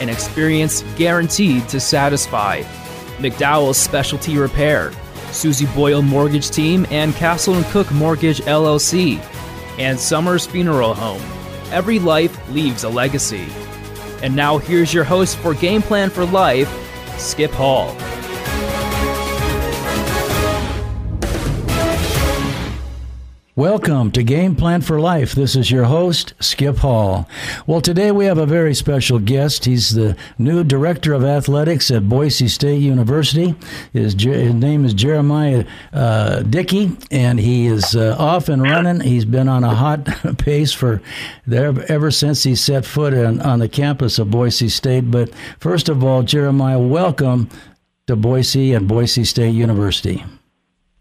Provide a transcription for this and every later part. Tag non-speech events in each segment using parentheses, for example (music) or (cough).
an experience guaranteed to satisfy, McDowell's Specialty Repair, Susie Boyle Mortgage Team, and Castle and Cooke Mortgage LLC, and Summers Funeral Home. Every life leaves a legacy. And now here's your host for Game Plan for Life, Skip Hall. Welcome to Game Plan for Life. This is your host, Skip Hall. Well, today we have a very special guest. He's the new director of athletics at Boise State University. His, his name is Jeramiah uh, Dickey, and he is uh, off and running. He's been on a hot (laughs) pace for there ever since he set foot on, on the campus of Boise State. But first of all, Jeramiah, welcome to Boise and Boise State University.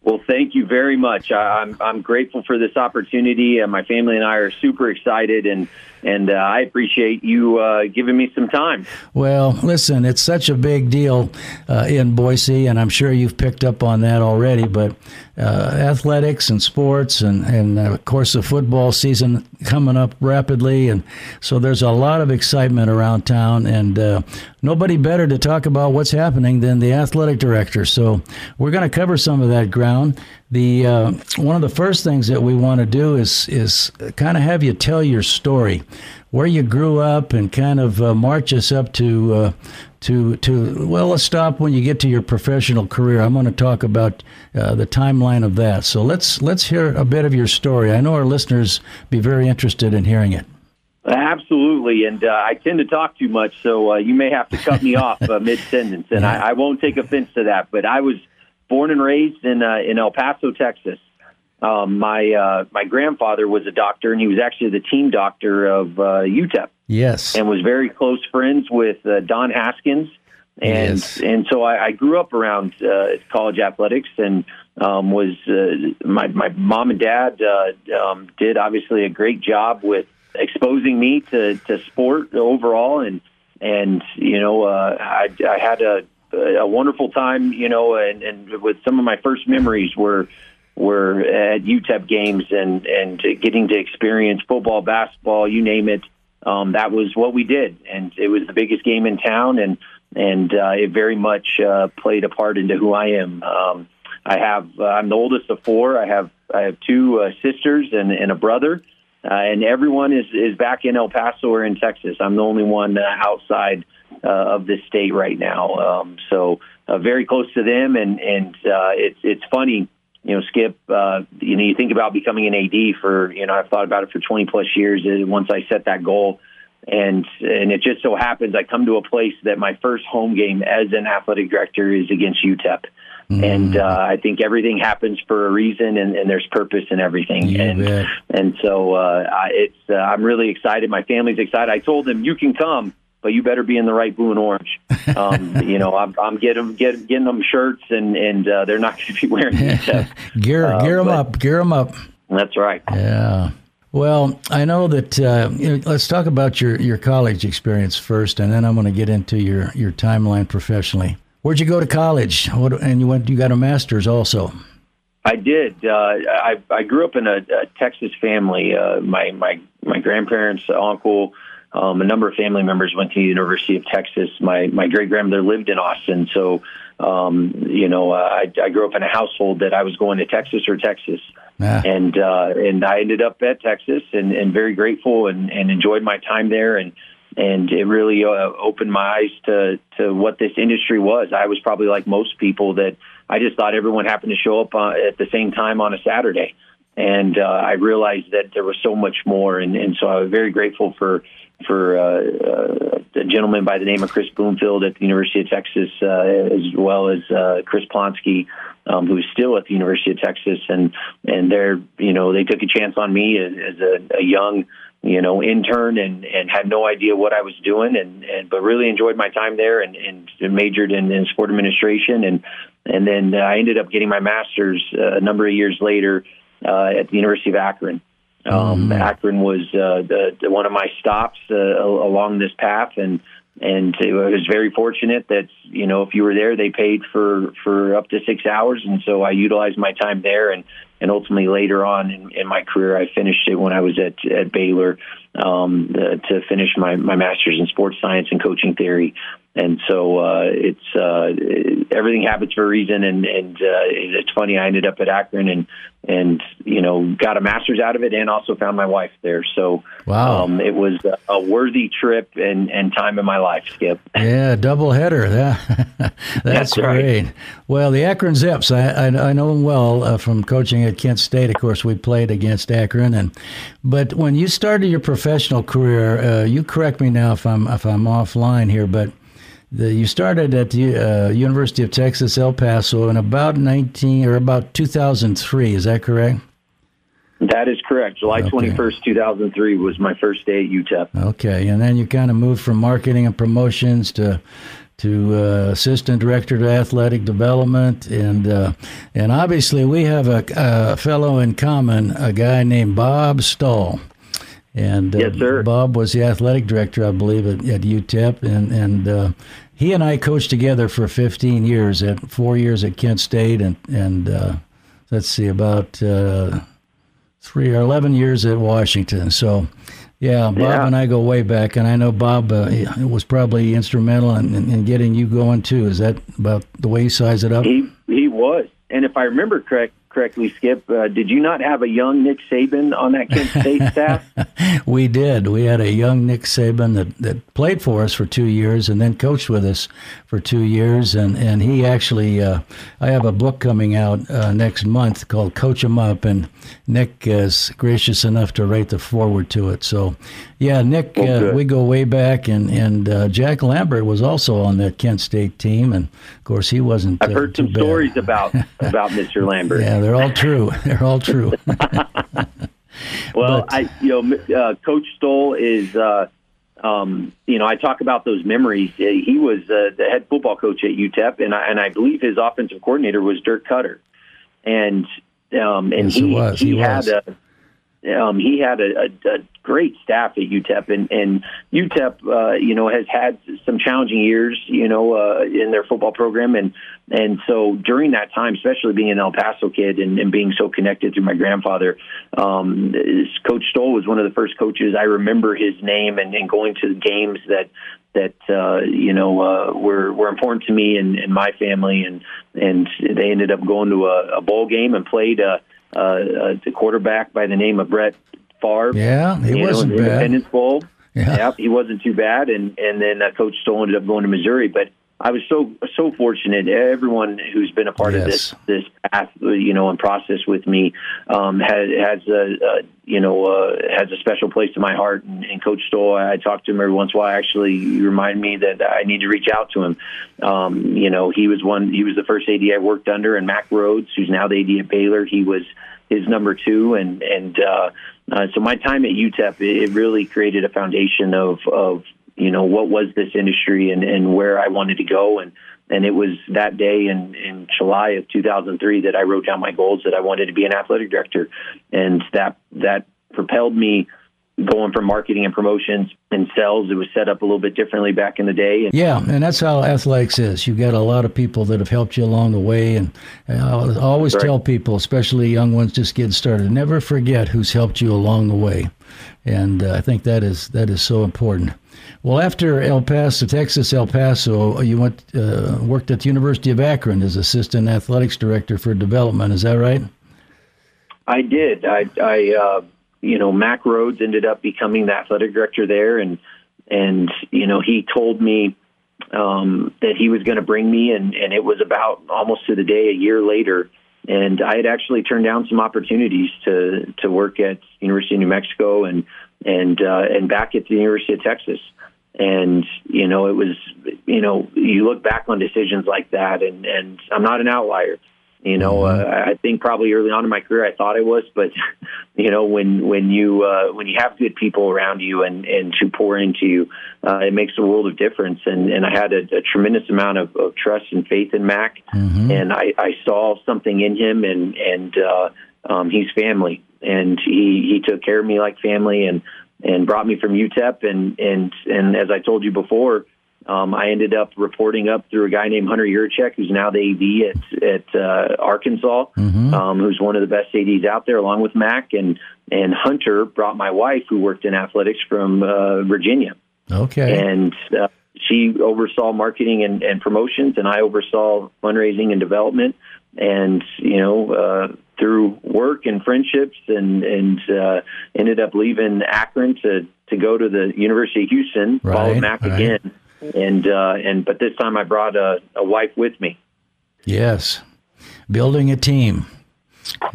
Well, thank you very much. I'm I'm grateful for this opportunity, and my family and I are super excited, and and uh, I appreciate you uh, giving me some time. Well, listen, it's such a big deal uh, in Boise, and I'm sure you've picked up on that already. But uh, athletics and sports, and and uh, of course the football season coming up rapidly, and so there's a lot of excitement around town, and uh, nobody better to talk about what's happening than the athletic director. So we're going to cover some of that ground. The uh, one of the first things that we want to do is is kind of have you tell your story, where you grew up, and kind of uh, march us up to uh, to to well, let's stop when you get to your professional career. I'm going to talk about uh, the timeline of that. So let's let's hear a bit of your story. I know our listeners be very interested in hearing it. Absolutely, and uh, I tend to talk too much, so uh, you may have to cut me off uh, mid sentence, and (laughs) I, I won't take offense to that. But I was born and raised in uh, in El Paso, Texas. Um, my uh, my grandfather was a doctor, and he was actually the team doctor of uh, UTEP. Yes, and was very close friends with uh, Don Haskins, and Yes. and so I, I grew up around uh, college athletics, and um, was uh, my my mom and dad uh, um, did obviously a great job with exposing me to to sport overall, and and you know uh, I I had a a wonderful time, you know, and, and with some of my first memories were were at UTEP games and and getting to experience football, basketball, you name it. Um, that was what we did, and it was the biggest game in town, and and uh, it very much uh, played a part into who I am. Um, I have uh, I'm the oldest of four. I have I have two uh, sisters and, and a brother, uh, and everyone is is back in El Paso or in Texas. I'm the only one uh, outside uh, of this state right now. Um, so uh, very close to them, and and uh, it's it's funny, you know, Skip. Uh, you know, you think about becoming an AD for you know I've thought about it for 20 plus years. And once I set that goal, and and it just so happens I come to a place that my first home game as an athletic director is against UTEP. And uh, I think everything happens for a reason, and, and there's purpose in everything. You and bet. and so uh, I, it's uh, I'm really excited. My family's excited. I told them you can come, but you better be in the right blue and orange. Um, (laughs) you know, I'm, I'm getting get, getting them shirts, and and uh, they're not going to be wearing UTEP. (laughs) gear Uh, gear 'em but- up, gear 'em up. That's right. Yeah. Well, I know that. Uh, you know, let's talk about your, your college experience first, and then I'm going to get into your, your timeline professionally. Where'd you go to college? What, and you went. You got a master's also. I did. Uh, I I grew up in a, a Texas family. Uh, my my my grandparents, uncle, um, a number of family members went to the University of Texas. My my great grandmother lived in Austin, so um, you know uh, I I grew up in a household that I was going to Texas or Texas, Ah. and uh, and I ended up at Texas and, and very grateful and, and enjoyed my time there and and it really uh, opened my eyes to to what this industry was. I was probably like most people that I just thought everyone happened to show up uh, at the same time on a Saturday, and uh, I realized that there was so much more, and, and so I was very grateful for for uh, uh, a gentleman by the name of Chris Bloomfield at the University of Texas, uh, as well as uh, Chris Plonsky, um, who's still at the University of Texas, and and they're you know they took a chance on me as, as a, a young you know, intern and, and had no idea what I was doing and, and but really enjoyed my time there and, and majored in, in sport administration and and then I ended up getting my master's uh, a number of years later uh, at the University of Akron. Um, mm. Akron was uh, the, the, one of my stops uh, along this path, and and I was very fortunate that you know if you were there, they paid for for up to six hours, and so I utilized my time there, and and ultimately later on in, in my career, I finished it when I was at at Baylor um, the, to finish my my master's in sports science and coaching theory, and so uh, it's uh, everything happens for a reason. And and uh, it's funny, I ended up at Akron and and you know got a master's out of it, and also found my wife there. So wow, um, it was a worthy trip and and time in my life. Skip. Yeah, double header. That, (laughs) that's, that's great. Right. Well, the Akron Zips, I I, I know them well uh, from coaching at Kent State. Of course, we played against Akron, and but when you started your professional career, uh, you correct me now if I'm if I'm offline here, but the, you started at the uh, University of Texas El Paso in about 19 or about 2003. Is that correct? That is correct. July okay. 21st, 2003 was my first day at UTEP. Okay, and then you kind of moved from marketing and promotions to to uh, assistant director to athletic development, and uh, and obviously we have a, a, fellow in common, a guy named Bob Stull. And uh, yes, sir. Bob was the athletic director, I believe, at, at UTEP, and and uh, he and I coached together for 15 years, at four years at Kent State, and and uh, let's see, about uh, three or 11 years at Washington. So. Yeah, Bob yeah. and I go way back, and I know Bob uh, was probably instrumental in, in, in, getting you going too. Is that about the way you size it up? He he was, and if I remember correct, correctly, Skip, uh, did you not have a young Nick Saban on that Kent State (laughs) staff? we did. We had a young Nick Saban that, that played for us for two years and then coached with us for two years. And, and he actually, uh, I have a book coming out uh, next month called Coach 'em Up, and Nick is gracious enough to write the foreword to it. So, yeah, Nick, oh, we go way back, and, and uh, Jack Lambert was also on that Kent State team. And of course, he wasn't. I've heard some bad. stories about, (laughs) about Mr. Lambert. yeah, they're all true. (laughs) They're all true. (laughs) (laughs) well, but, I you know uh, Coach Stull is uh, um, you know I talk about those memories. Uh, he was uh, the head football coach at UTEP, and I, and I believe his offensive coordinator was Dirk Koetter, and um, and yes, he, he, he had a um, he had a, a, a great staff at UTEP, and, and UTEP, uh, you know, has had some challenging years, you know, uh, in their football program, and and so during that time, especially being an El Paso kid and, and being so connected through my grandfather, um, Coach Stull was one of the first coaches I remember his name and, and going to games that that uh, you know uh, were were important to me and, and my family, and and they ended up going to a, a bowl game and played. Uh, uh, a quarterback by the name of Brett Favre. Yeah, he wasn't know, bad. Independence Bowl. Yeah. yeah, he wasn't too bad, and and then uh, Coach Stull ended up going to Missouri. But I was so so fortunate. Everyone who's been a part yes. of this this path, you know, and process with me um, has has a, a you know uh, has a special place in my heart. And, and Coach Stull, I talk to him every once in a while. Actually, remind me that I need to reach out to him. Um, you know, he was one. He was the first AD I worked under, and Mack Rhoades, who's now the AD at Baylor. He was his number two, and and uh, uh, so my time at UTEP it really created a foundation of of you know what was this industry and and where I wanted to go. And and it was that day in in July of 2003 that I wrote down my goals that I wanted to be an athletic director. And that that propelled me going from marketing and promotions and sales. It was set up a little bit differently back in the day. Yeah, and that's how athletics is. You've got a lot of people that have helped you along the way. And I always right. tell people, especially young ones just getting started, never forget who's helped you along the way. And uh, I think that is that is so important. Well, after El Paso, Texas, El Paso, you went uh, worked at the University of Akron as assistant athletics director for development. Is that right? I did. I, I uh, you know, Mack Rhoades ended up becoming the athletic director there, and and you know, he told me um, that he was going to bring me, and and it was about almost to the day a year later, and I had actually turned down some opportunities to to work at University of New Mexico and and uh, and back at the University of Texas. And you know, it was you know, you look back on decisions like that, and and I'm not an outlier You know, Mm-hmm. uh, I think probably early on in my career I thought I was, but (laughs) you know, when when you uh, when you have good people around you and and to pour into you, uh, it makes a world of difference. And and I had a, a tremendous amount of, of trust and faith in Mack, Mm-hmm. and I, I saw something in him, and and uh, um, he's family, and he he took care of me like family, and and brought me from UTEP, and and and as I told you before. Um, I ended up reporting up through a guy named Hunter Yurachek, who's now the AD at at uh, Arkansas, um, who's one of the best ADs out there, along with Mack. And and Hunter brought my wife, who worked in athletics from uh, Virginia, Okay. and uh, she oversaw marketing and, and promotions, and I oversaw fundraising and development. And you know, uh, through work and friendships, and and uh, ended up leaving Akron to to go to the University of Houston. Right, followed Mack right. again, and uh, and but this time I brought a, a wife with me. Yes. Building a team.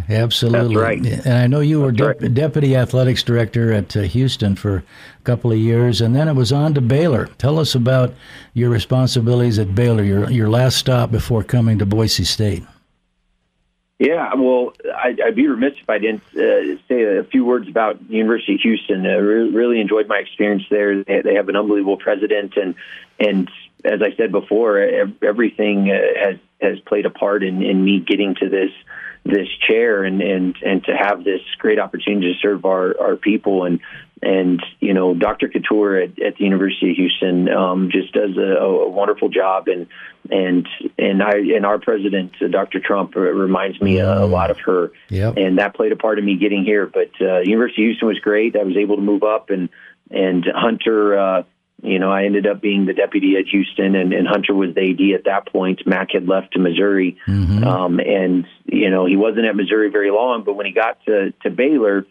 Absolutely. Right. And I know you were That's dep- deputy athletics director at uh, Houston for a couple of years, and then it was on to Baylor. Tell us about your responsibilities at Baylor, your your last stop before coming to Boise State. Yeah, well, I, I'd be remiss if I didn't uh, say a few words about University of Houston. I re- really enjoyed my experience there. They, they have an unbelievable president, and and as I said before, everything uh, has has played a part in, in me getting to this this chair and, and and to have this great opportunity to serve our, our people and and you know Dr. Khator at, at the University of Houston um, just does a, a wonderful job and and and I and our president uh, Dr. Tromp uh, reminds me a, a lot of her Yep. and that played a part in me getting here but uh, University of Houston was great I was able to move up and and Hunter uh, you know, I ended up being the deputy at Houston, and, and Hunter was the AD at that point. Mack had left to Missouri, um, and you know he wasn't at Missouri very long. But when he got to to Baylor,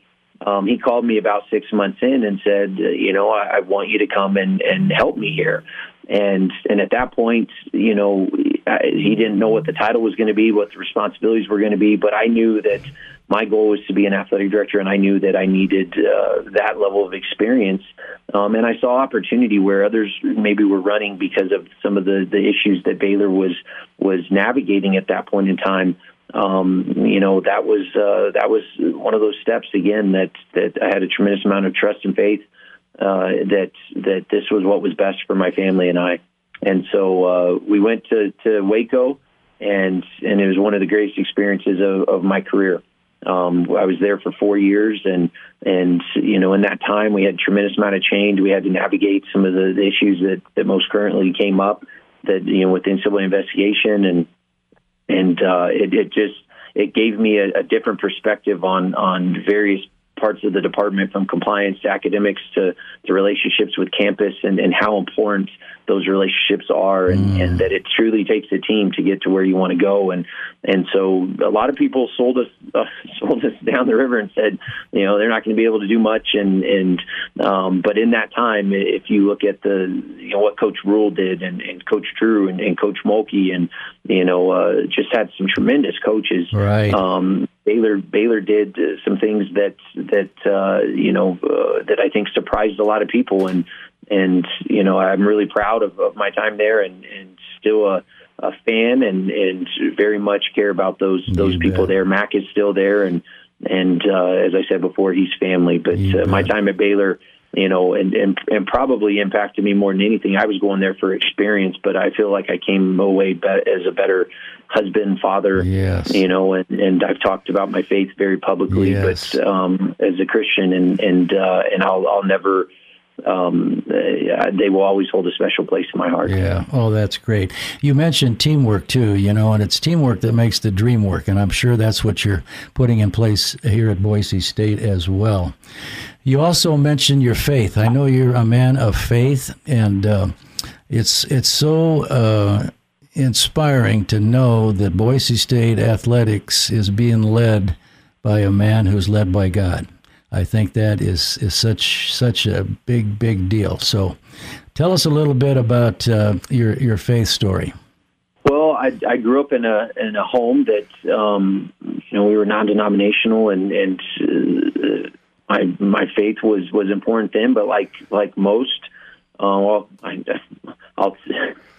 um, he called me about six months in and said, you know, I, I want you to come and and help me here. And and at that point, you know, I, he didn't know what the title was going to be, what the responsibilities were going to be, but I knew that my goal was to be an athletic director, and I knew that I needed uh, that level of experience. Um, and I saw opportunity where others maybe were running because of some of the, the issues that Baylor was was navigating at that point in time. Um, you know, that was uh, that was one of those steps again that that I had a tremendous amount of trust and faith uh, that that this was what was best for my family and I. And so uh, we went to, to Waco, and and it was one of the greatest experiences of, of my career. Um, I was there for four years, and and you know in that time we had a tremendous amount of change. We had to navigate some of the, issues that that most currently came up, that you know with the NCAA investigation, and and uh, it, it just it gave me a, a different perspective on on various parts of the department from compliance to academics to, to relationships with campus and, and how important those relationships are and, and that it truly takes a team to get to where you want to go. And and so a lot of people sold us uh, (laughs) sold us down the river and said you know they're not going to be able to do much. And and um, but in that time if you look at the you know what coach Rhule did and, and coach Drew and, and coach Mulkey and you know uh, just had some tremendous coaches. Right. um, Baylor Baylor did uh, some things that that uh, you know uh, that I think surprised a lot of people, and and you know I'm really proud of, of my time there, and and still a, a fan, and and very much care about those those You people bet. there. Mack is still there, and and uh, as I said before, he's family. But uh, my time at Baylor. You know, and, and and probably impacted me more than anything. I was going there for experience, but I feel like I came away be- as a better husband, father, Yes. you know, and, and I've talked about my faith very publicly, Yes. but um, as a Christian, and and uh, and I'll I'll never. Um, uh, they will always hold a special place in my heart. Yeah. Oh, that's great. You mentioned teamwork too, you know, and it's teamwork that makes the dream work, and I'm sure that's what you're putting in place here at Boise State as well. You also mentioned your faith. I know you're a man of faith, and uh, it's it's so uh, inspiring to know that Boise State athletics is being led by a man who's led by God. I think that is is such such a big big deal. So, tell us a little bit about uh, your your faith story. Well, I, I grew up in a in a home that um, you know we were non-denominational, and and uh, my my faith was was important then. But like like most, uh, well, I, I'll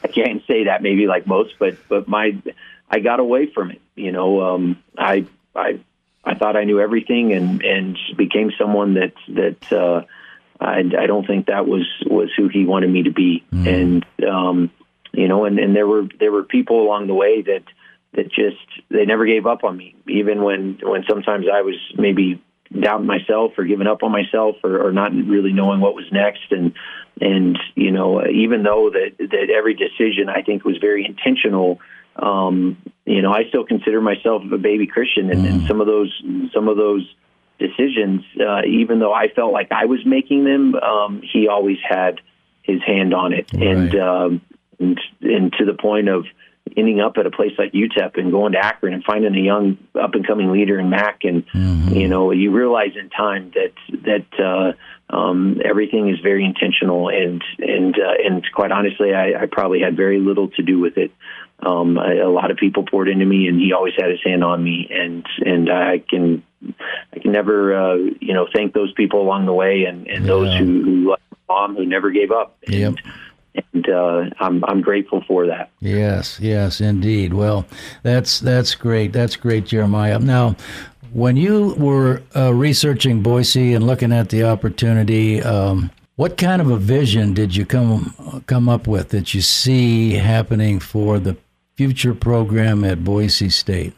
I can't say that maybe like most, but but my I got away from it. You know, um, I I I thought I knew everything and and became someone that that uh, I I don't think that was was who he wanted me to be. Mm. And um, you know, and and there were there were people along the way that that just they never gave up on me, even when when sometimes I was maybe doubting myself or giving up on myself or, or not really knowing what was next and and you know even though that that every decision I think was very intentional um, you know I still consider myself a baby Christian and, mm. and some of those some of those decisions uh, even though I felt like I was making them um, he always had his hand on it right. and, um, and and to the point of ending up at a place like UTEP and going to Akron and finding a young up and coming leader in Mack, and mm-hmm. you know you realize in time that that uh, um, everything is very intentional, and and uh, and quite honestly, I, I probably had very little to do with it. Um, I, a lot of people poured into me, and he always had his hand on me, and and I can I can never uh, you know thank those people along the way, and and yeah. those who, who mom who never gave up. And, yep and uh, I'm I'm grateful for that. Yes, yes, indeed. Well, that's that's great. That's great, Jeramiah. Now, when you were uh, researching Boise and looking at the opportunity, um, what kind of a vision did you come come up with that you see happening for the future program at Boise State?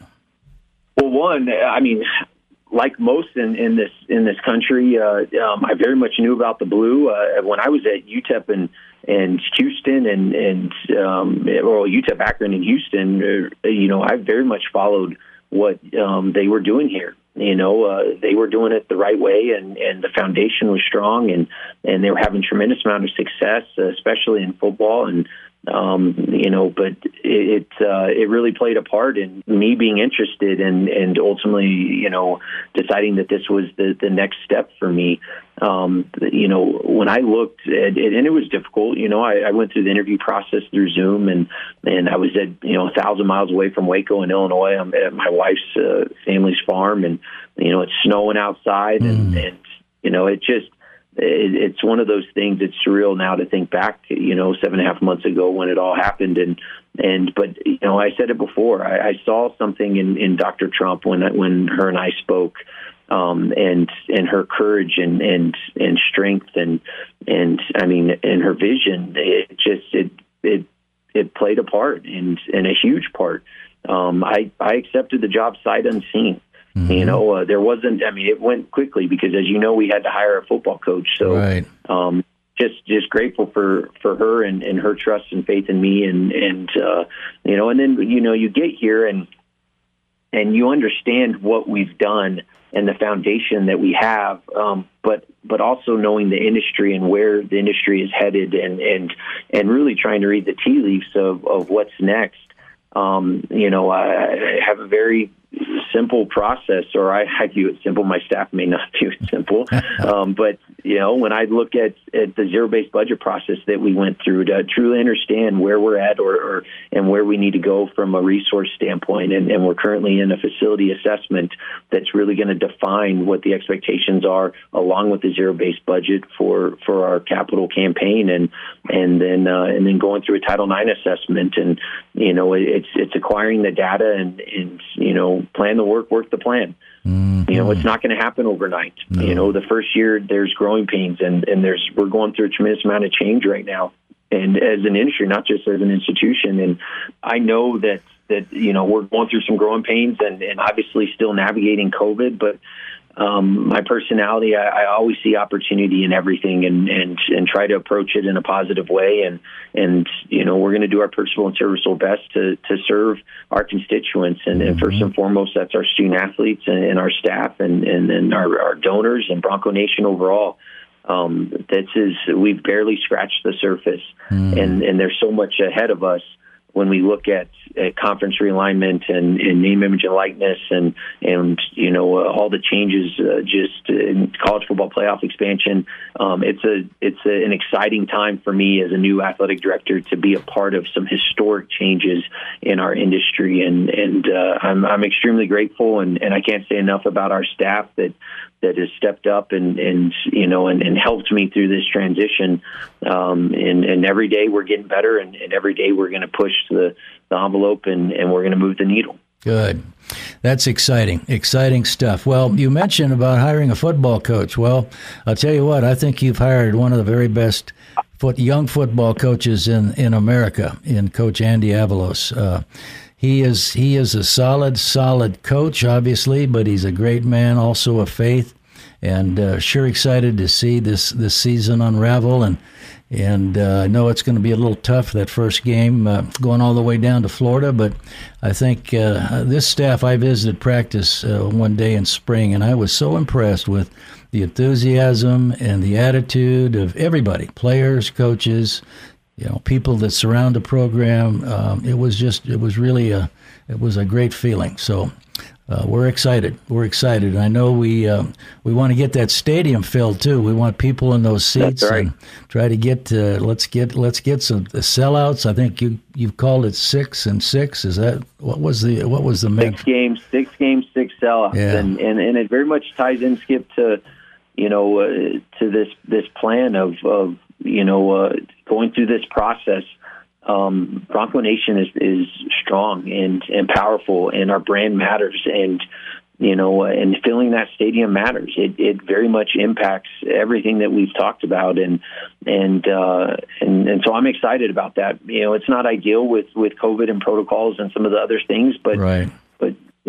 Well, one, I mean, like most in, in this in this country, uh, um, I very much knew about the blue uh, when I was at UTEP and and Houston and and um, well UTEP Akron and Houston. Uh, you know, I very much followed what um, they were doing here. You know, uh, they were doing it the right way, and and the foundation was strong, and and they were having tremendous amount of success, especially in football and um, you know, but it it, uh, it really played a part in me being interested and and ultimately, you know, deciding that this was the the next step for me. Um, you know, when I looked at it, and it was difficult. You know, I, I went through the interview process through Zoom, and and I was at you know a thousand miles away from Waco in Illinois. I'm at my wife's uh, family's farm, and you know it's snowing outside, mm. and and you know it just it's one of those things. It's surreal now to think back, you know, seven and a half months ago when it all happened, and and but you know, I said it before. I, I saw something in in Dr. Tromp when when her and I spoke, um, and and her courage and and and strength and and I mean, and her vision. It just it it it played a part and and a huge part. Um, I I accepted the job sight unseen. Mm-hmm. You know, uh, there wasn't. I mean, it went quickly because, as you know, we had to hire a football coach. So, right. um, just just grateful for for her and, and her trust and faith in me, and and uh, you know, and then you know, you get here and and you understand what we've done and the foundation that we have, um, but but also knowing the industry and where the industry is headed, and and and really trying to read the tea leaves of of what's next. Um, you know, I, I have a very simple process, or I, I view it simple. My staff may not (laughs) view it simple, (laughs) um, but you know, when I look at, at the zero-based budget process that we went through to truly understand where we're at, or, or and where we need to go from a resource standpoint, and, and we're currently in a facility assessment that's really going to define what the expectations are, along with the zero-based budget for for our capital campaign, and and then uh, and then going through a Title IX assessment, and you know, it's it's acquiring the data and and you know plan the work, work the plan. Mm-hmm. You know, it's not going to happen overnight. No. You know, the first year there's growing pains, and and there's we're going through a tremendous amount of change right now, and as an industry, not just as an institution. And I know that that you know we're going through some growing pains, and and obviously still navigating COVID, but um, my personality, I, I always see opportunity in everything and, and, and try to approach it in a positive way. And, and, you know, we're going to do our personal and serviceable best to, to serve our constituents. And, mm-hmm. and first and foremost, that's our student athletes and, and our staff and, and, and our, our donors and Bronco Nation overall. Um, this is, we've barely scratched the surface mm-hmm. and, and there's so much ahead of us when we look at, at conference realignment and, and, name, image, and likeness, and and you know uh, all the changes uh, just in college football playoff expansion, um, it's a it's a, an exciting time for me as a new athletic director to be a part of some historic changes in our industry, and and uh, I'm I'm extremely grateful, and, and I can't say enough about our staff that that has stepped up and, and you know and, and helped me through this transition. Um, and, and every day we're getting better, and, and every day we're going to push the, the envelope and, and we're going to move the needle. Good. That's exciting, exciting stuff. Well, you mentioned about hiring a football coach. Well, I'll tell you what, I think you've hired one of the very best foot, young football coaches in, in America, in Coach Andy Avalos. Uh, he is he is a solid, solid coach, obviously, but he's a great man, also a faith, and uh, sure excited to see this this season unravel and and uh, I know it's going to be a little tough that first game uh, going all the way down to Florida, but I think uh, this staff, I visited practice uh, one day in spring, and I was so impressed with the enthusiasm and the attitude of everybody players, coaches, you know, people that surround the program. Um, it was just, it was really a, it was a great feeling. So uh, we're excited. We're excited. And I know we uh, we want to get that stadium filled too. We want people in those seats right. and try to get uh, let's get let's get some sellouts. I think you you've called it six and six. Is that what was the what was the six games? Six games, six sellouts, yeah. and, and and it very much ties in Skip to you know uh, to this this plan of of you know uh, going through this process um, Bronco Nation is, is strong and, and powerful, and our brand matters. And you know, and filling that stadium matters. It it very much impacts everything that we've talked about, and and uh, and and so I'm excited about that. You know, it's not ideal with with COVID and protocols and some of the other things, but right.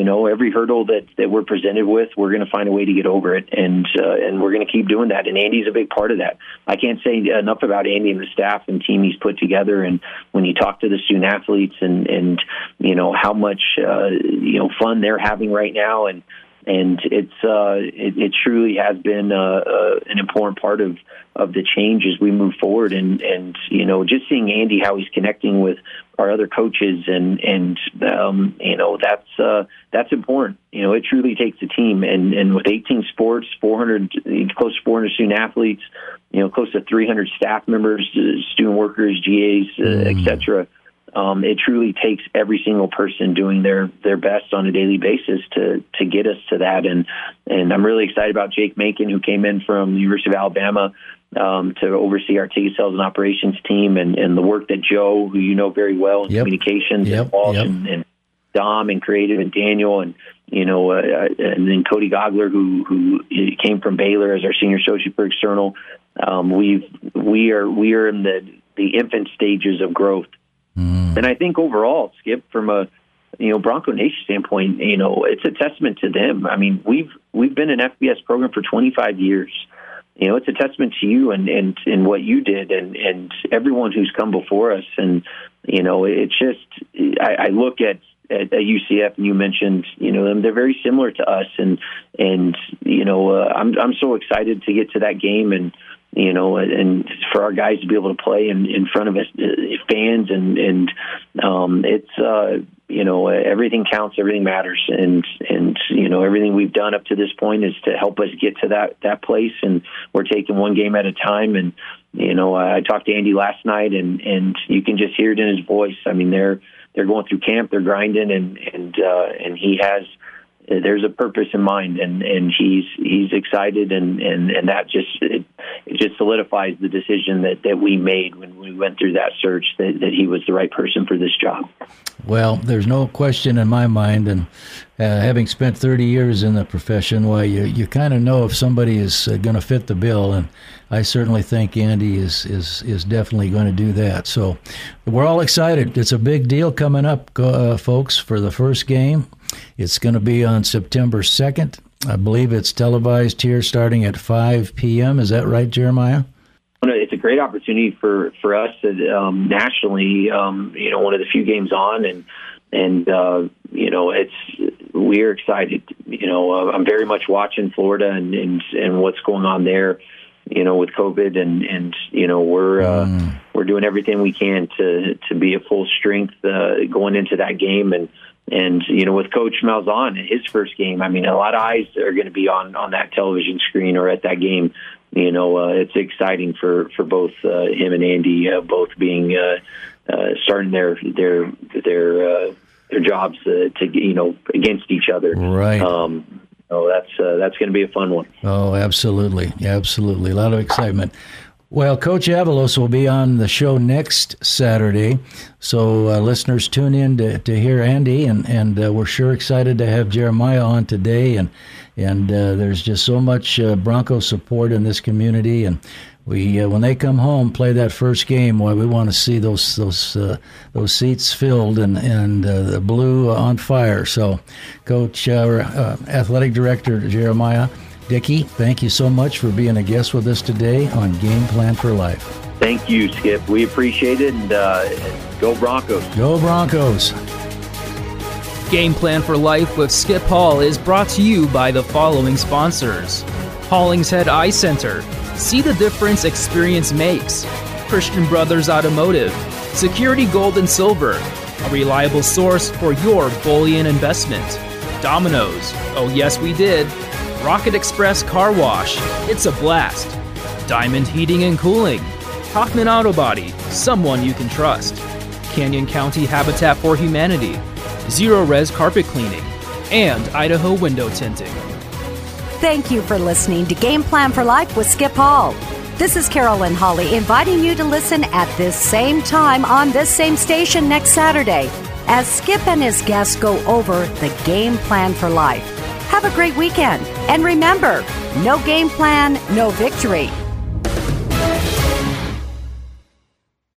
Know, every hurdle that, that we're presented with, we're going to find a way to get over it, and uh, and we're going to keep doing that. And Andy's a big part of that. I can't say enough about Andy and the staff and team he's put together. And when you talk to the student athletes, and and you know how much uh, you know fun they're having right now, and and it's uh, it, it truly has been uh, uh, an important part of of the change as we move forward. And and you know, just seeing Andy how he's connecting with our other coaches, and and um, you know that's uh, that's important. You know, it truly takes a team. And and with 18 sports, 400 close to 400 student athletes, you know, close to 300 staff members, uh, student workers, GAs, uh, mm. etc um, it truly takes every single person doing their their best on a daily basis to to get us to that. And and I'm really excited about Jake Macon, who came in from the University of Alabama um, to oversee our ticket sales and operations team, and, and the work that Joe, who you know very well in yep. communications, yep. and Walsh yep. and, and Dom and creative, and Daniel, and you know, uh, and then Cody Gogler, who who came from Baylor as our senior associate for external. Um, we've we are we are in the the infant stages of growth Mm. And I think overall, Skip, from a you know Bronco Nation standpoint, you know it's a testament to them. I mean, we've we've been an FBS program for 25 years. You know, it's a testament to you and and and what you did, and and everyone who's come before us. And you know, it's just I, I look at at, UCF, and you mentioned, you know, them. They're very similar to us, and and you know, uh, I'm I'm so excited to get to that game and you know, and for our guys to be able to play in, in front of us, uh, fans, and and um, it's uh, you know everything counts, everything matters, and and you know everything we've done up to this point is to help us get to that that place, and we're taking one game at a time. And you know, I talked to Andy last night, and and you can just hear it in his voice. I mean, they're they're going through camp, they're grinding, and and uh, and he has there's a purpose in mind, and and he's he's excited, and and and that just it, it just solidifies the decision that that we made when we went through that search that that he was the right person for this job. Well, there's no question in my mind, and uh, having spent 30 years in the profession, why you you kind of know if somebody is uh, going to fit the bill, and I certainly think Andy is is is definitely going to do that. So we're all excited. It's a big deal coming up, uh, folks, for the first game. It's going to be on September 2nd. I believe it's televised here starting at 5 p.m. Is that right, Jeramiah? It's a great opportunity for for us um, nationally. Um, you know, one of the few games on, and and uh, you know, it's we're excited. You know, uh, I'm very much watching Florida and, and and what's going on there. You know, with COVID, and and you know, we're uh, mm. we're doing everything we can to to be at full strength uh, going into that game, and and you know, with Coach Malzahn, in his first game, I mean, a lot of eyes are going to be on on that television screen or at that game. You know, uh, it's exciting for for both uh, him and Andy, uh, both being uh, uh, starting their their their uh, their jobs uh, to you know against each other. Right. Um, so that's uh, that's going to be a fun one. Oh, absolutely, absolutely, a lot of excitement. Well, Coach Avalos will be on the show next Saturday, so uh, listeners tune in to, to hear Andy, and and uh, we're sure excited to have Jeramiah on today, and and uh, there's just so much uh, Bronco support in this community, and we uh, when they come home play that first game, well, we want to see those those uh, those seats filled and and the blue on fire. So, Coach, athletic director Jeramiah. Dickey, thank you so much for being a guest with us today on Game Plan for Life. Thank you, Skip. We appreciate it, and, uh, go Broncos. Go Broncos. Game Plan for Life with Skip Hall is brought to you by the following sponsors Hollingshead Eye Center. See the difference experience makes. Christian Brothers Automotive. Security Gold and Silver. A reliable source for your bullion investment. Domino's. Oh, yes, we did. Rocket Express Car Wash. It's a blast. Diamond Heating and Cooling. Hoffman Auto Body. Someone you can trust. Canyon County Habitat for Humanity. Zerorez Carpet Cleaning. And Idaho Window Tinting. Thank you for listening to Game Plan for Life with Skip Hall. This is Carolyn Holly inviting you to listen at this same time on this same station next Saturday as Skip and his guests go over the game plan for life. Have a great weekend. And remember, no game plan, no victory.